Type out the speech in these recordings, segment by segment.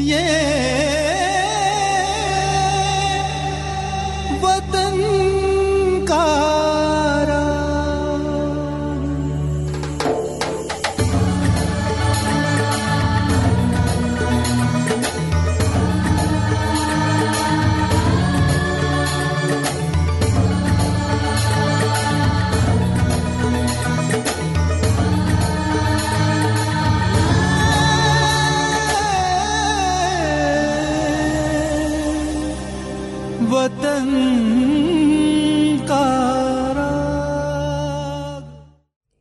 ये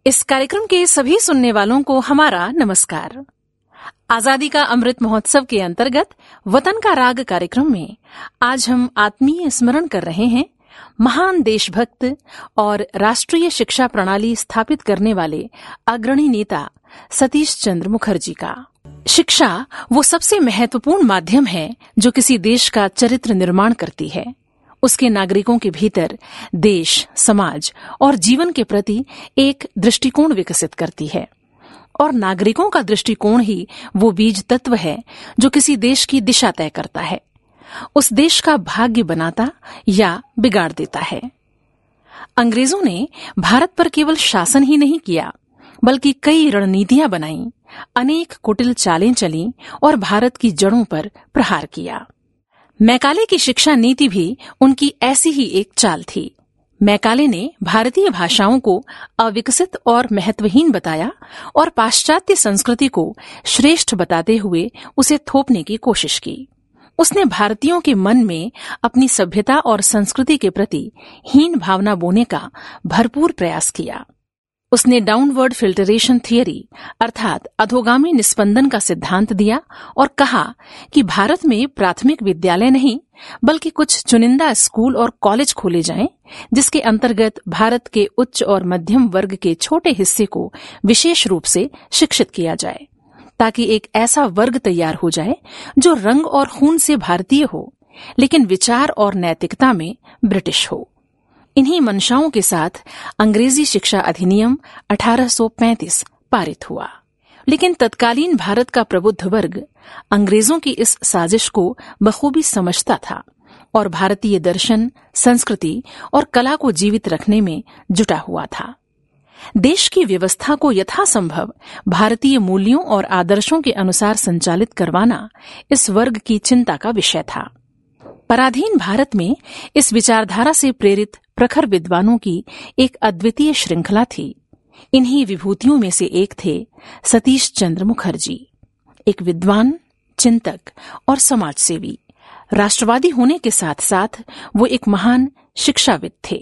इस कार्यक्रम के सभी सुनने वालों को हमारा नमस्कार। आज़ादी का अमृत महोत्सव के अंतर्गत वतन का राग कार्यक्रम में आज हम आत्मीय स्मरण कर रहे हैं महान देशभक्त और राष्ट्रीय शिक्षा प्रणाली स्थापित करने वाले अग्रणी नेता सतीश चंद्र मुखर्जी का। शिक्षा वो सबसे महत्वपूर्ण माध्यम है जो किसी देश का चरित्र निर्माण करती है। उसके नागरिकों के भीतर देश, समाज और जीवन के प्रति एक दृष्टिकोण विकसित करती है। और नागरिकों का दृष्टिकोण ही वो बीज तत्व है जो किसी देश की दिशा तय करता है। उस देश का भाग्य बनाता या बिगाड़ देता है। अंग्रेज़ों ने भारत पर केवल शासन ही नहीं किया, बल्कि कई रणनीतियाँ बनाई, अनेक कुटिल चालें चली और भारत की जड़ों पर प्रहार किया। मैकाले की शिक्षा नीति भी उनकी ऐसी ही एक चाल थी। मैकाले ने भारतीय भाषाओं को अविकसित और महत्वहीन बताया और पाश्चात्य संस्कृति को श्रेष्ठ बताते हुए उसे थोपने की कोशिश की। उसने भारतीयों के मन में अपनी सभ्यता और संस्कृति के प्रति हीन भावना बोने का भरपूर प्रयास किया। उसने डाउनवर्ड फिल्टरेशन थियरी अर्थात अधोगामी निस्पंदन का सिद्धांत दिया और कहा कि भारत में प्राथमिक विद्यालय नहीं बल्कि कुछ चुनिंदा स्कूल और कॉलेज खोले जाएँ, जिसके अंतर्गत भारत के उच्च और मध्यम वर्ग के छोटे हिस्से को विशेष रूप से शिक्षित किया जाए ताकि एक ऐसा वर्ग तैयार हो जाए जो रंग और खून से भारतीय हो लेकिन विचार और नैतिकता में ब्रिटिश हो। इन्हीं मंशाओं के साथ अंग्रेज़ी शिक्षा अधिनियम 1835 पारित हुआ। लेकिन तत्कालीन भारत का प्रबुद्ध वर्ग अंग्रेज़ों की इस साजिश को बखूबी समझता था और भारतीय दर्शन, संस्कृति और कला को जीवित रखने में जुटा हुआ था। देश की व्यवस्था को यथासंभव भारतीय मूल्यों और आदर्शों के अनुसार संचालित करवाना इस वर्ग की चिंता का विषय था। पराधीन भारत में इस विचारधारा से प्रेरित प्रखर विद्वानों की एक अद्वितीय श्रृंखला थी। इन्हीं विभूतियों में से एक थे सतीश चंद्र मुखर्जी, एक विद्वान, चिंतक और समाजसेवी। राष्ट्रवादी होने के साथ साथ वो एक महान शिक्षाविद थे।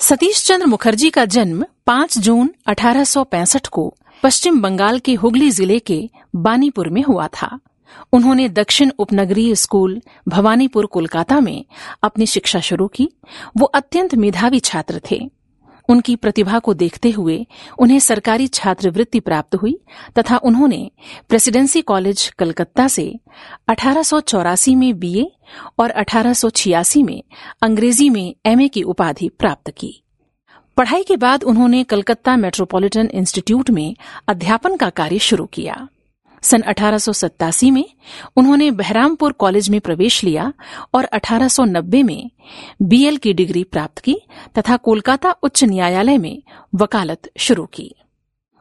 सतीश चंद्र मुखर्जी का जन्म 5 जून 1865 को पश्चिम बंगाल के हुगली ज़िले के बानीपुर में हुआ था। उन्होंने दक्षिण उपनगरीय स्कूल भवानीपुर, कोलकाता में अपनी शिक्षा शुरू की। वो अत्यंत मेधावी छात्र थे। उनकी प्रतिभा को देखते हुए उन्हें सरकारी छात्रवृत्ति प्राप्त हुई तथा उन्होंने प्रेसिडेंसी कॉलेज कलकत्ता से 1884 में बीए और 1886 में अंग्रेज़ी में एमए की उपाधि प्राप्त की। पढ़ाई के बाद उन्होंने कलकत्ता मेट्रोपॉलिटन इंस्टीट्यूट में अध्यापन का कार्य शुरू किया। सन 1887 में उन्होंने बहरामपुर कॉलेज में प्रवेश लिया और 1890 में बीएल की डिग्री प्राप्त की तथा कोलकाता उच्च न्यायालय में वकालत शुरू की।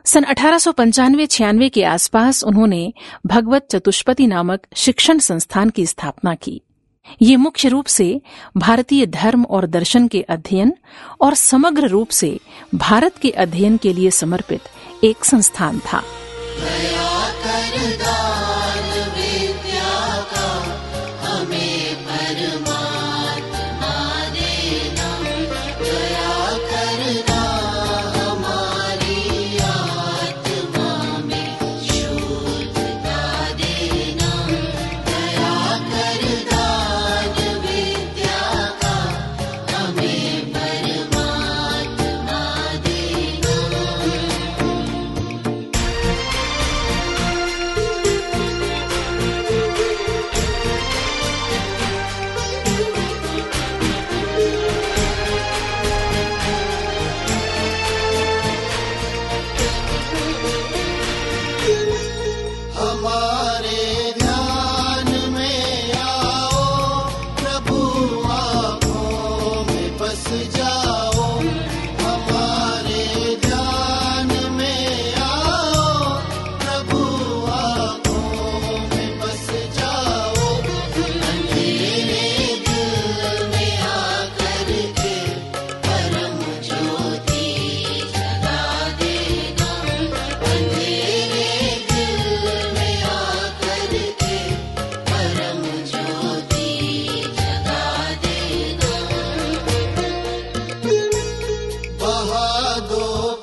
सन अठारह छियानवे के आसपास उन्होंने भगवत चतुष्पति नामक शिक्षण संस्थान की स्थापना की। ये मुख्य रूप से भारतीय धर्म और दर्शन के अध्ययन और समग्र रूप से भारत के अध्ययन के लिए समर्पित एक संस्थान था। हमारा do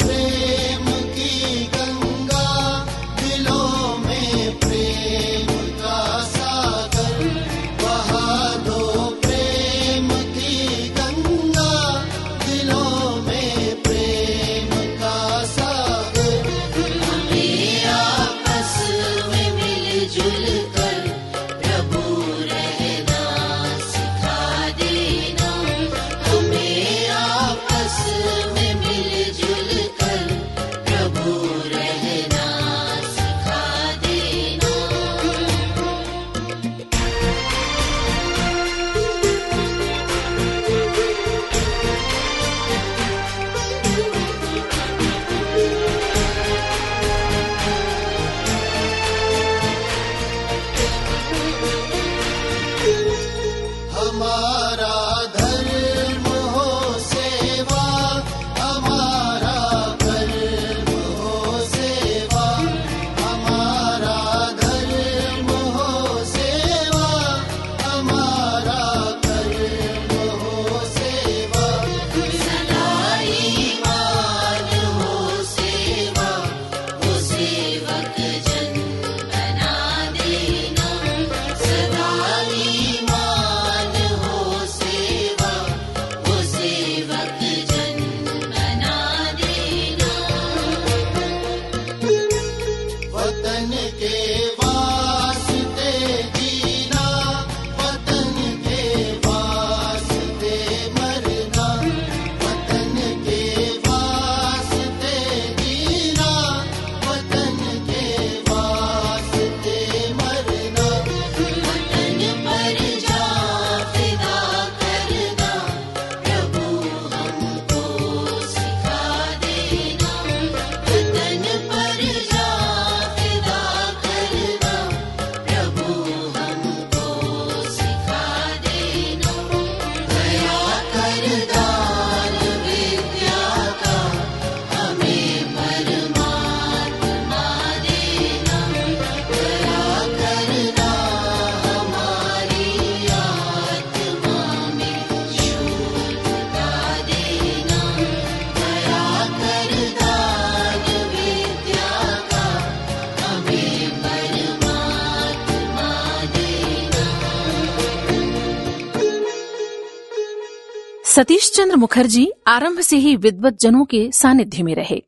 सतीश चंद्र मुखर्जी आरंभ से ही विद्वत जनों के सानिध्य में रहे।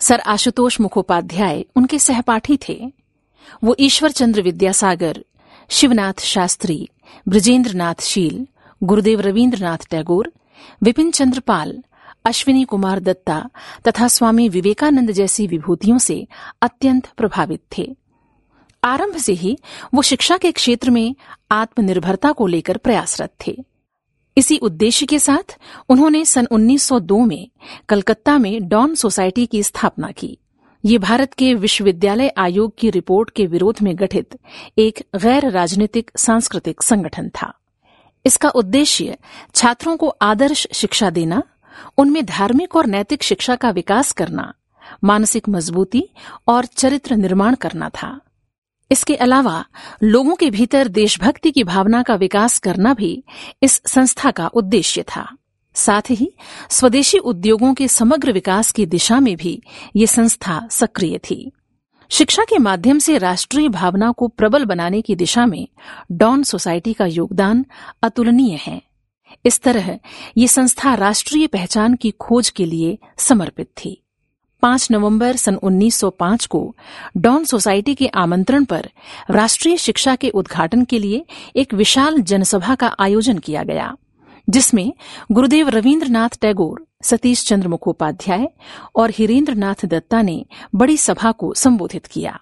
सर आशुतोष मुखोपाध्याय उनके सहपाठी थे। वो ईश्वर चंद्र विद्यासागर, शिवनाथ शास्त्री ब्रजेंद्र नाथ शील, गुरुदेव रविन्द्रनाथ टैगोर विपिन चंद्र पाल, अश्विनी कुमार दत्ता तथा स्वामी विवेकानंद जैसी विभूतियों से अत्यंत प्रभावित थे। आरंभ से ही वो शिक्षा के क्षेत्र में आत्मनिर्भरता को लेकर प्रयासरत थे। इसी उद्देश्य के साथ उन्होंने सन 1902 में कलकत्ता में डॉन सोसाइटी की स्थापना की। ये भारत के विश्वविद्यालय आयोग की रिपोर्ट के विरोध में गठित एक गैर राजनीतिक सांस्कृतिक संगठन था। इसका उद्देश्य छात्रों को आदर्श शिक्षा देना, उनमें धार्मिक और नैतिक शिक्षा का विकास करना, मानसिक मजबूती और चरित्र निर्माण करना था। इसके अलावा लोगों के भीतर देशभक्ति की भावना का विकास करना भी इस संस्था का उद्देश्य था। साथ ही स्वदेशी उद्योगों के समग्र विकास की दिशा में भी ये संस्था सक्रिय थी। शिक्षा के माध्यम से राष्ट्रीय भावना को प्रबल बनाने की दिशा में डॉन सोसाइटी का योगदान अतुलनीय है। इस तरह ये संस्था राष्ट्रीय पहचान की खोज के लिए समर्पित थी। 5 नवंबर सन 1905 को डॉन सोसाइटी के आमंत्रण पर राष्ट्रीय शिक्षा के उद्घाटन के लिए एक विशाल जनसभा का आयोजन किया गया, जिसमें गुरुदेव रविन्द्रनाथ टैगोर, सतीश चंद्र मुखोपाध्याय और हिरेंद्र नाथ दत्ता ने बड़ी सभा को संबोधित किया।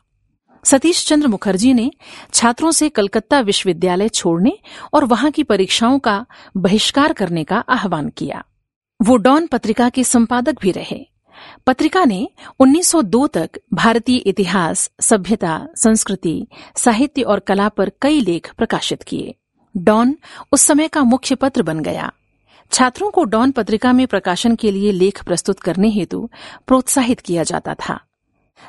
सतीश चंद्र मुखर्जी ने छात्रों से कलकत्ता विश्वविद्यालय छोड़ने और वहाँ की परीक्षाओं का बहिष्कार करने का आह्वान किया। वो डॉन पत्रिका के संपादक भी रहे। पत्रिका ने 1902 तक भारतीय इतिहास, सभ्यता, संस्कृति, साहित्य और कला पर कई लेख प्रकाशित किए। डॉन उस समय का मुख्य पत्र बन गया। छात्रों को डॉन पत्रिका में प्रकाशन के लिए लेख प्रस्तुत करने हेतु प्रोत्साहित किया जाता था।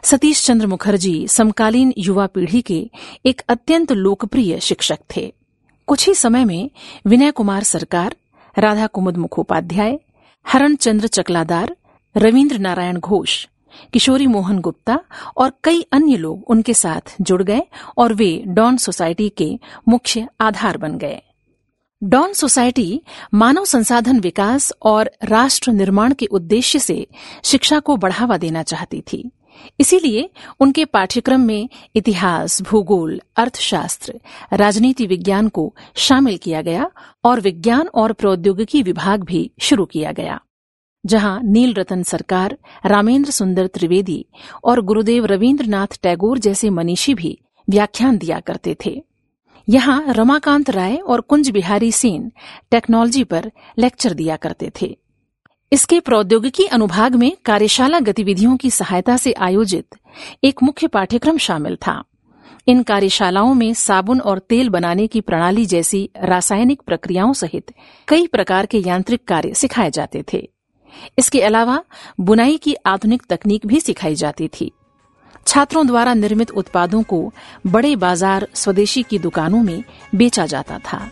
सतीश चंद्र मुखर्जी समकालीन युवा पीढ़ी के एक अत्यंत लोकप्रिय शिक्षक थे। कुछ ही समय में विनय कुमार सरकार राधा कुमुद मुखोपाध्याय हरण चंद्र चकलादार रविन्द्र नारायण घोष, किशोरी मोहन गुप्ता और कई अन्य लोग उनके साथ जुड़ गए और वे डॉन सोसाइटी के मुख्य आधार बन गए। डॉन सोसाइटी मानव संसाधन विकास और राष्ट्र निर्माण के उद्देश्य से शिक्षा को बढ़ावा देना चाहती थी। इसीलिए उनके पाठ्यक्रम में इतिहास, भूगोल, अर्थशास्त्र, राजनीति विज्ञान को शामिल किया गया और विज्ञान और प्रौद्योगिकी विभाग भी शुरू किया गया। जहाँ नील रतन सरकार, रामेंद्र सुंदर त्रिवेदी और गुरुदेव रविन्द्रनाथ टैगोर जैसे मनीषी भी व्याख्यान दिया करते थे। यहाँ रमाकांत राय और कुंज बिहारी सेन टेक्नोलॉजी पर लेक्चर दिया करते थे। इसके प्रौद्योगिकी अनुभाग में कार्यशाला गतिविधियों की सहायता से आयोजित एक मुख्य पाठ्यक्रम शामिल था। इन कार्यशालाओं में साबुन और तेल बनाने की प्रणाली जैसी रासायनिक प्रक्रियाओं सहित कई प्रकार के यांत्रिक कार्य सिखाए जाते थे। इसके अलावा बुनाई की आधुनिक तकनीक भी सिखाई जाती थी। छात्रों द्वारा निर्मित उत्पादों को बड़े बाज़ार स्वदेशी की दुकानों में बेचा जाता था।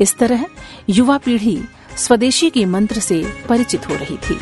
इस तरह युवा पीढ़ी स्वदेशी के मंत्र से परिचित हो रही थी।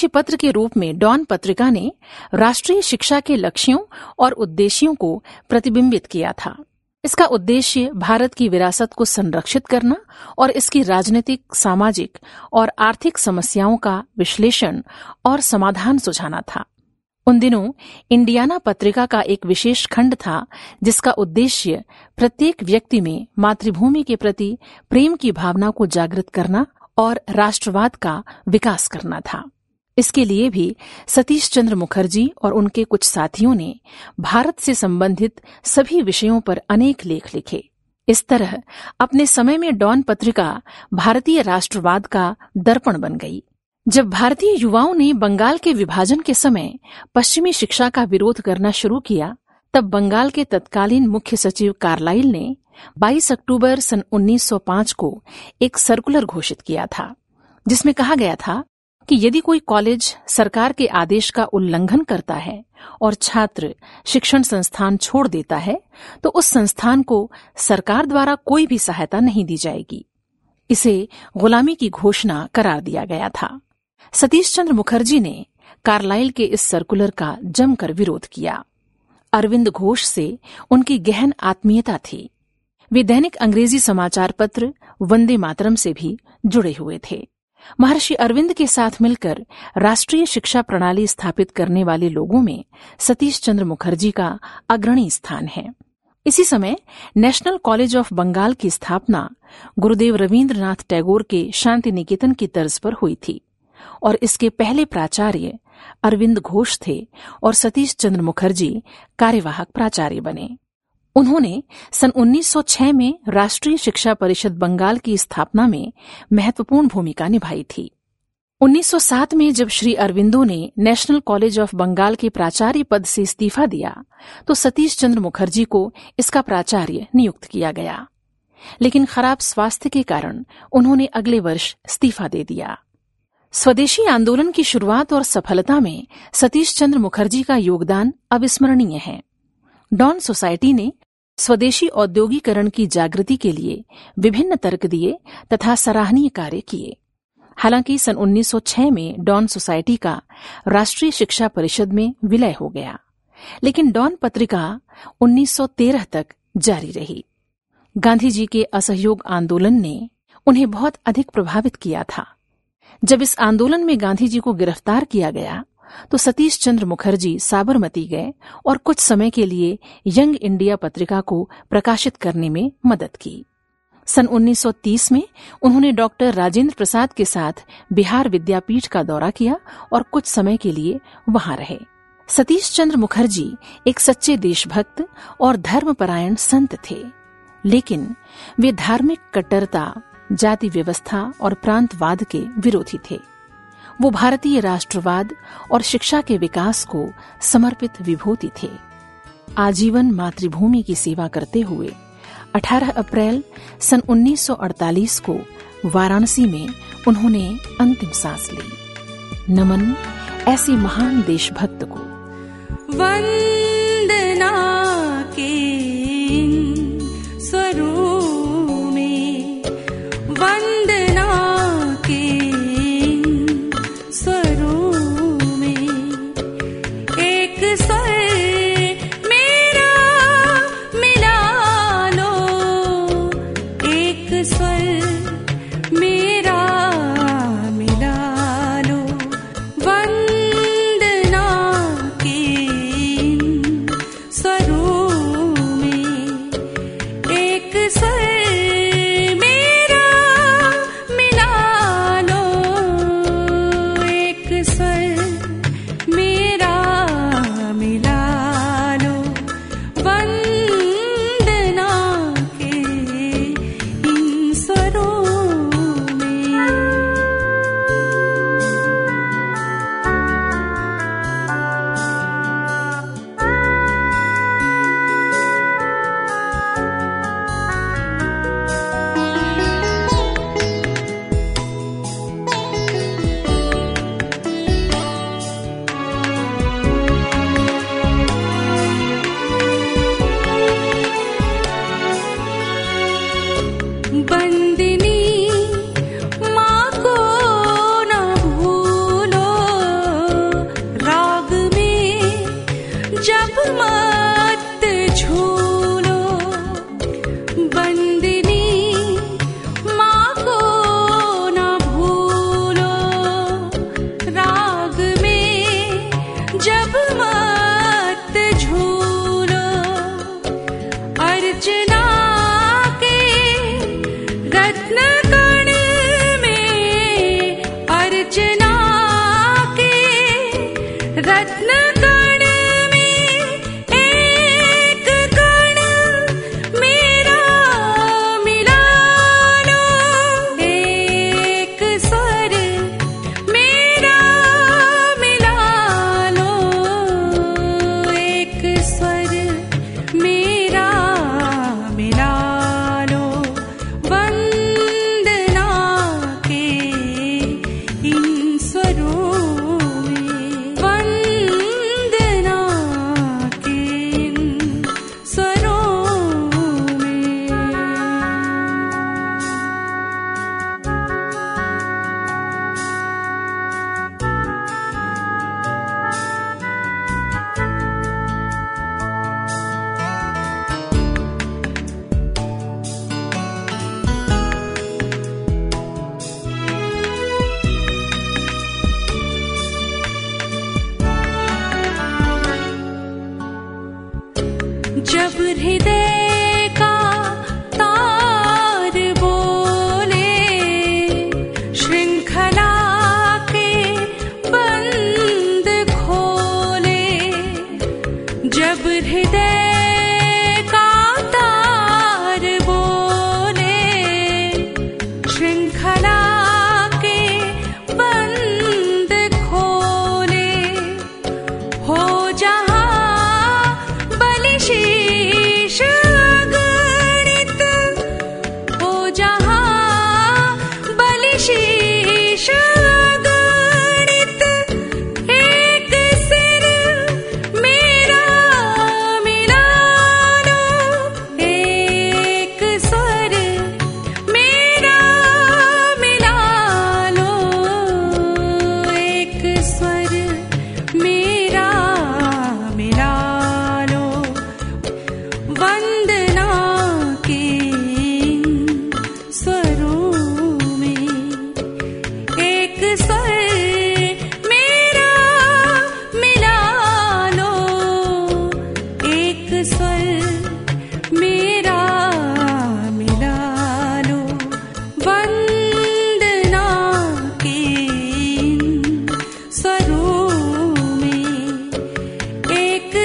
मुख्य पत्र के रूप में डॉन पत्रिका ने राष्ट्रीय शिक्षा के लक्ष्यों और उद्देश्यों को प्रतिबिंबित किया था। इसका उद्देश्य भारत की विरासत को संरक्षित करना और इसकी राजनीतिक, सामाजिक और आर्थिक समस्याओं का विश्लेषण और समाधान सुझाना था। उन दिनों इंडियाना पत्रिका का एक विशेष खंड था, जिसका उद्देश्य प्रत्येक व्यक्ति में मातृभूमि के प्रति प्रेम की भावना को जागृत करना और राष्ट्रवाद का विकास करना था। इसके लिए भी सतीश चंद्र मुखर्जी और उनके कुछ साथियों ने भारत से संबंधित सभी विषयों पर अनेक लेख लिखे। इस तरह अपने समय में डॉन पत्रिका भारतीय राष्ट्रवाद का दर्पण बन गई। जब भारतीय युवाओं ने बंगाल के विभाजन के समय पश्चिमी शिक्षा का विरोध करना शुरू किया, तब बंगाल के तत्कालीन मुख्य सचिव कार्लाइल ने 22 अक्टूबर सन 1905 को एक सर्कुलर घोषित किया था, जिसमें कहा गया था कि यदि कोई कॉलेज सरकार के आदेश का उल्लंघन करता है और छात्र शिक्षण संस्थान छोड़ देता है तो उस संस्थान को सरकार द्वारा कोई भी सहायता नहीं दी जाएगी। इसे गुलामी की घोषणा करार दिया गया था। सतीश चंद्र मुखर्जी ने कार्लाइल के इस सर्कुलर का जमकर विरोध किया। अरविंद घोष से उनकी गहन आत्मीयता थी। वे दैनिक अंग्रेज़ी समाचार पत्र वंदे मातरम से भी जुड़े हुए थे। महर्षि अरविंद के साथ मिलकर राष्ट्रीय शिक्षा प्रणाली स्थापित करने वाले लोगों में सतीश चंद्र मुखर्जी का अग्रणी स्थान है। इसी समय नेशनल कॉलेज ऑफ़ बंगाल की स्थापना गुरुदेव रविंद्रनाथ टैगोर के शांति निकेतन की तर्ज पर हुई थी और इसके पहले प्राचार्य अरविंद घोष थे और सतीश चंद्र मुखर्जी कार्यवाहक प्राचार्य बने। उन्होंने सन 1906 में राष्ट्रीय शिक्षा परिषद बंगाल की स्थापना में महत्वपूर्ण भूमिका निभाई थी। 1907 में जब श्री अरविंदो ने नेशनल कॉलेज ऑफ़ बंगाल के प्राचार्य पद से इस्तीफा दिया तो सतीश चंद्र मुखर्जी को इसका प्राचार्य नियुक्त किया गया। लेकिन खराब स्वास्थ्य के कारण उन्होंने अगले वर्ष इस्तीफा दे दिया। स्वदेशी आंदोलन की शुरुआत और सफलता में सतीश चंद्र मुखर्जी का योगदान अविस्मरणीय है। डॉन सोसाइटी ने स्वदेशी औद्योगिकरण की जागृति के लिए विभिन्न तर्क दिए तथा सराहनीय कार्य किए। हालाँकि सन 1906 में डॉन सोसाइटी का राष्ट्रीय शिक्षा परिषद में विलय हो गया, लेकिन डॉन पत्रिका 1913 तक जारी रही। गांधी जी के असहयोग आंदोलन ने उन्हें बहुत अधिक प्रभावित किया था। जब इस आंदोलन में गांधी जी को गिरफ़्तार किया गया तो सतीश चंद्र मुखर्जी साबरमती गए और कुछ समय के लिए यंग इंडिया पत्रिका को प्रकाशित करने में मदद की। सन 1930 में उन्होंने डॉक्टर राजेंद्र प्रसाद के साथ बिहार विद्यापीठ का दौरा किया और कुछ समय के लिए वहाँ रहे। सतीश चंद्र मुखर्जी एक सच्चे देशभक्त और धर्मपरायण संत थे, लेकिन वे धार्मिक कट्टरता, जाति व्यवस्था और प्रांतवाद के विरोधी थे। वो भारतीय राष्ट्रवाद और शिक्षा के विकास को समर्पित विभूति थे। आजीवन मातृभूमि की सेवा करते हुए 18 अप्रैल सन 1948 को वाराणसी में उन्होंने अंतिम सांस ली। नमन ऐसे महान देशभक्त को। वंदना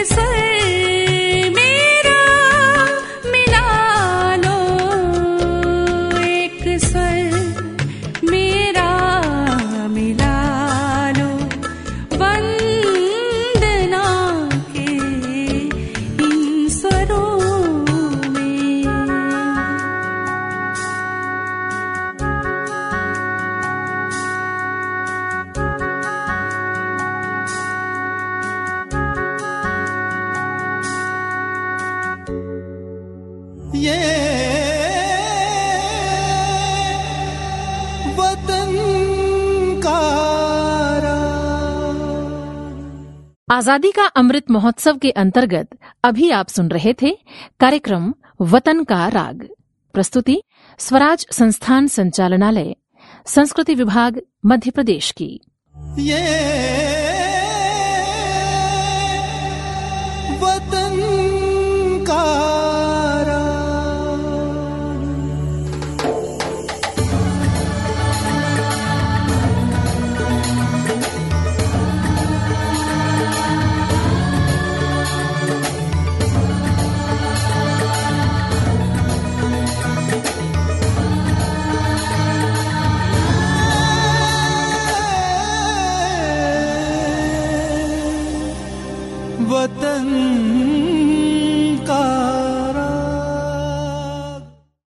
岁 का अमृत महोत्सव के अंतर्गत अभी आप सुन रहे थे कार्यक्रम वतन का राग प्रस्तुति स्वराज संस्थान संचालनालय, संस्कृति विभाग, मध्य प्रदेश की yeah. वतन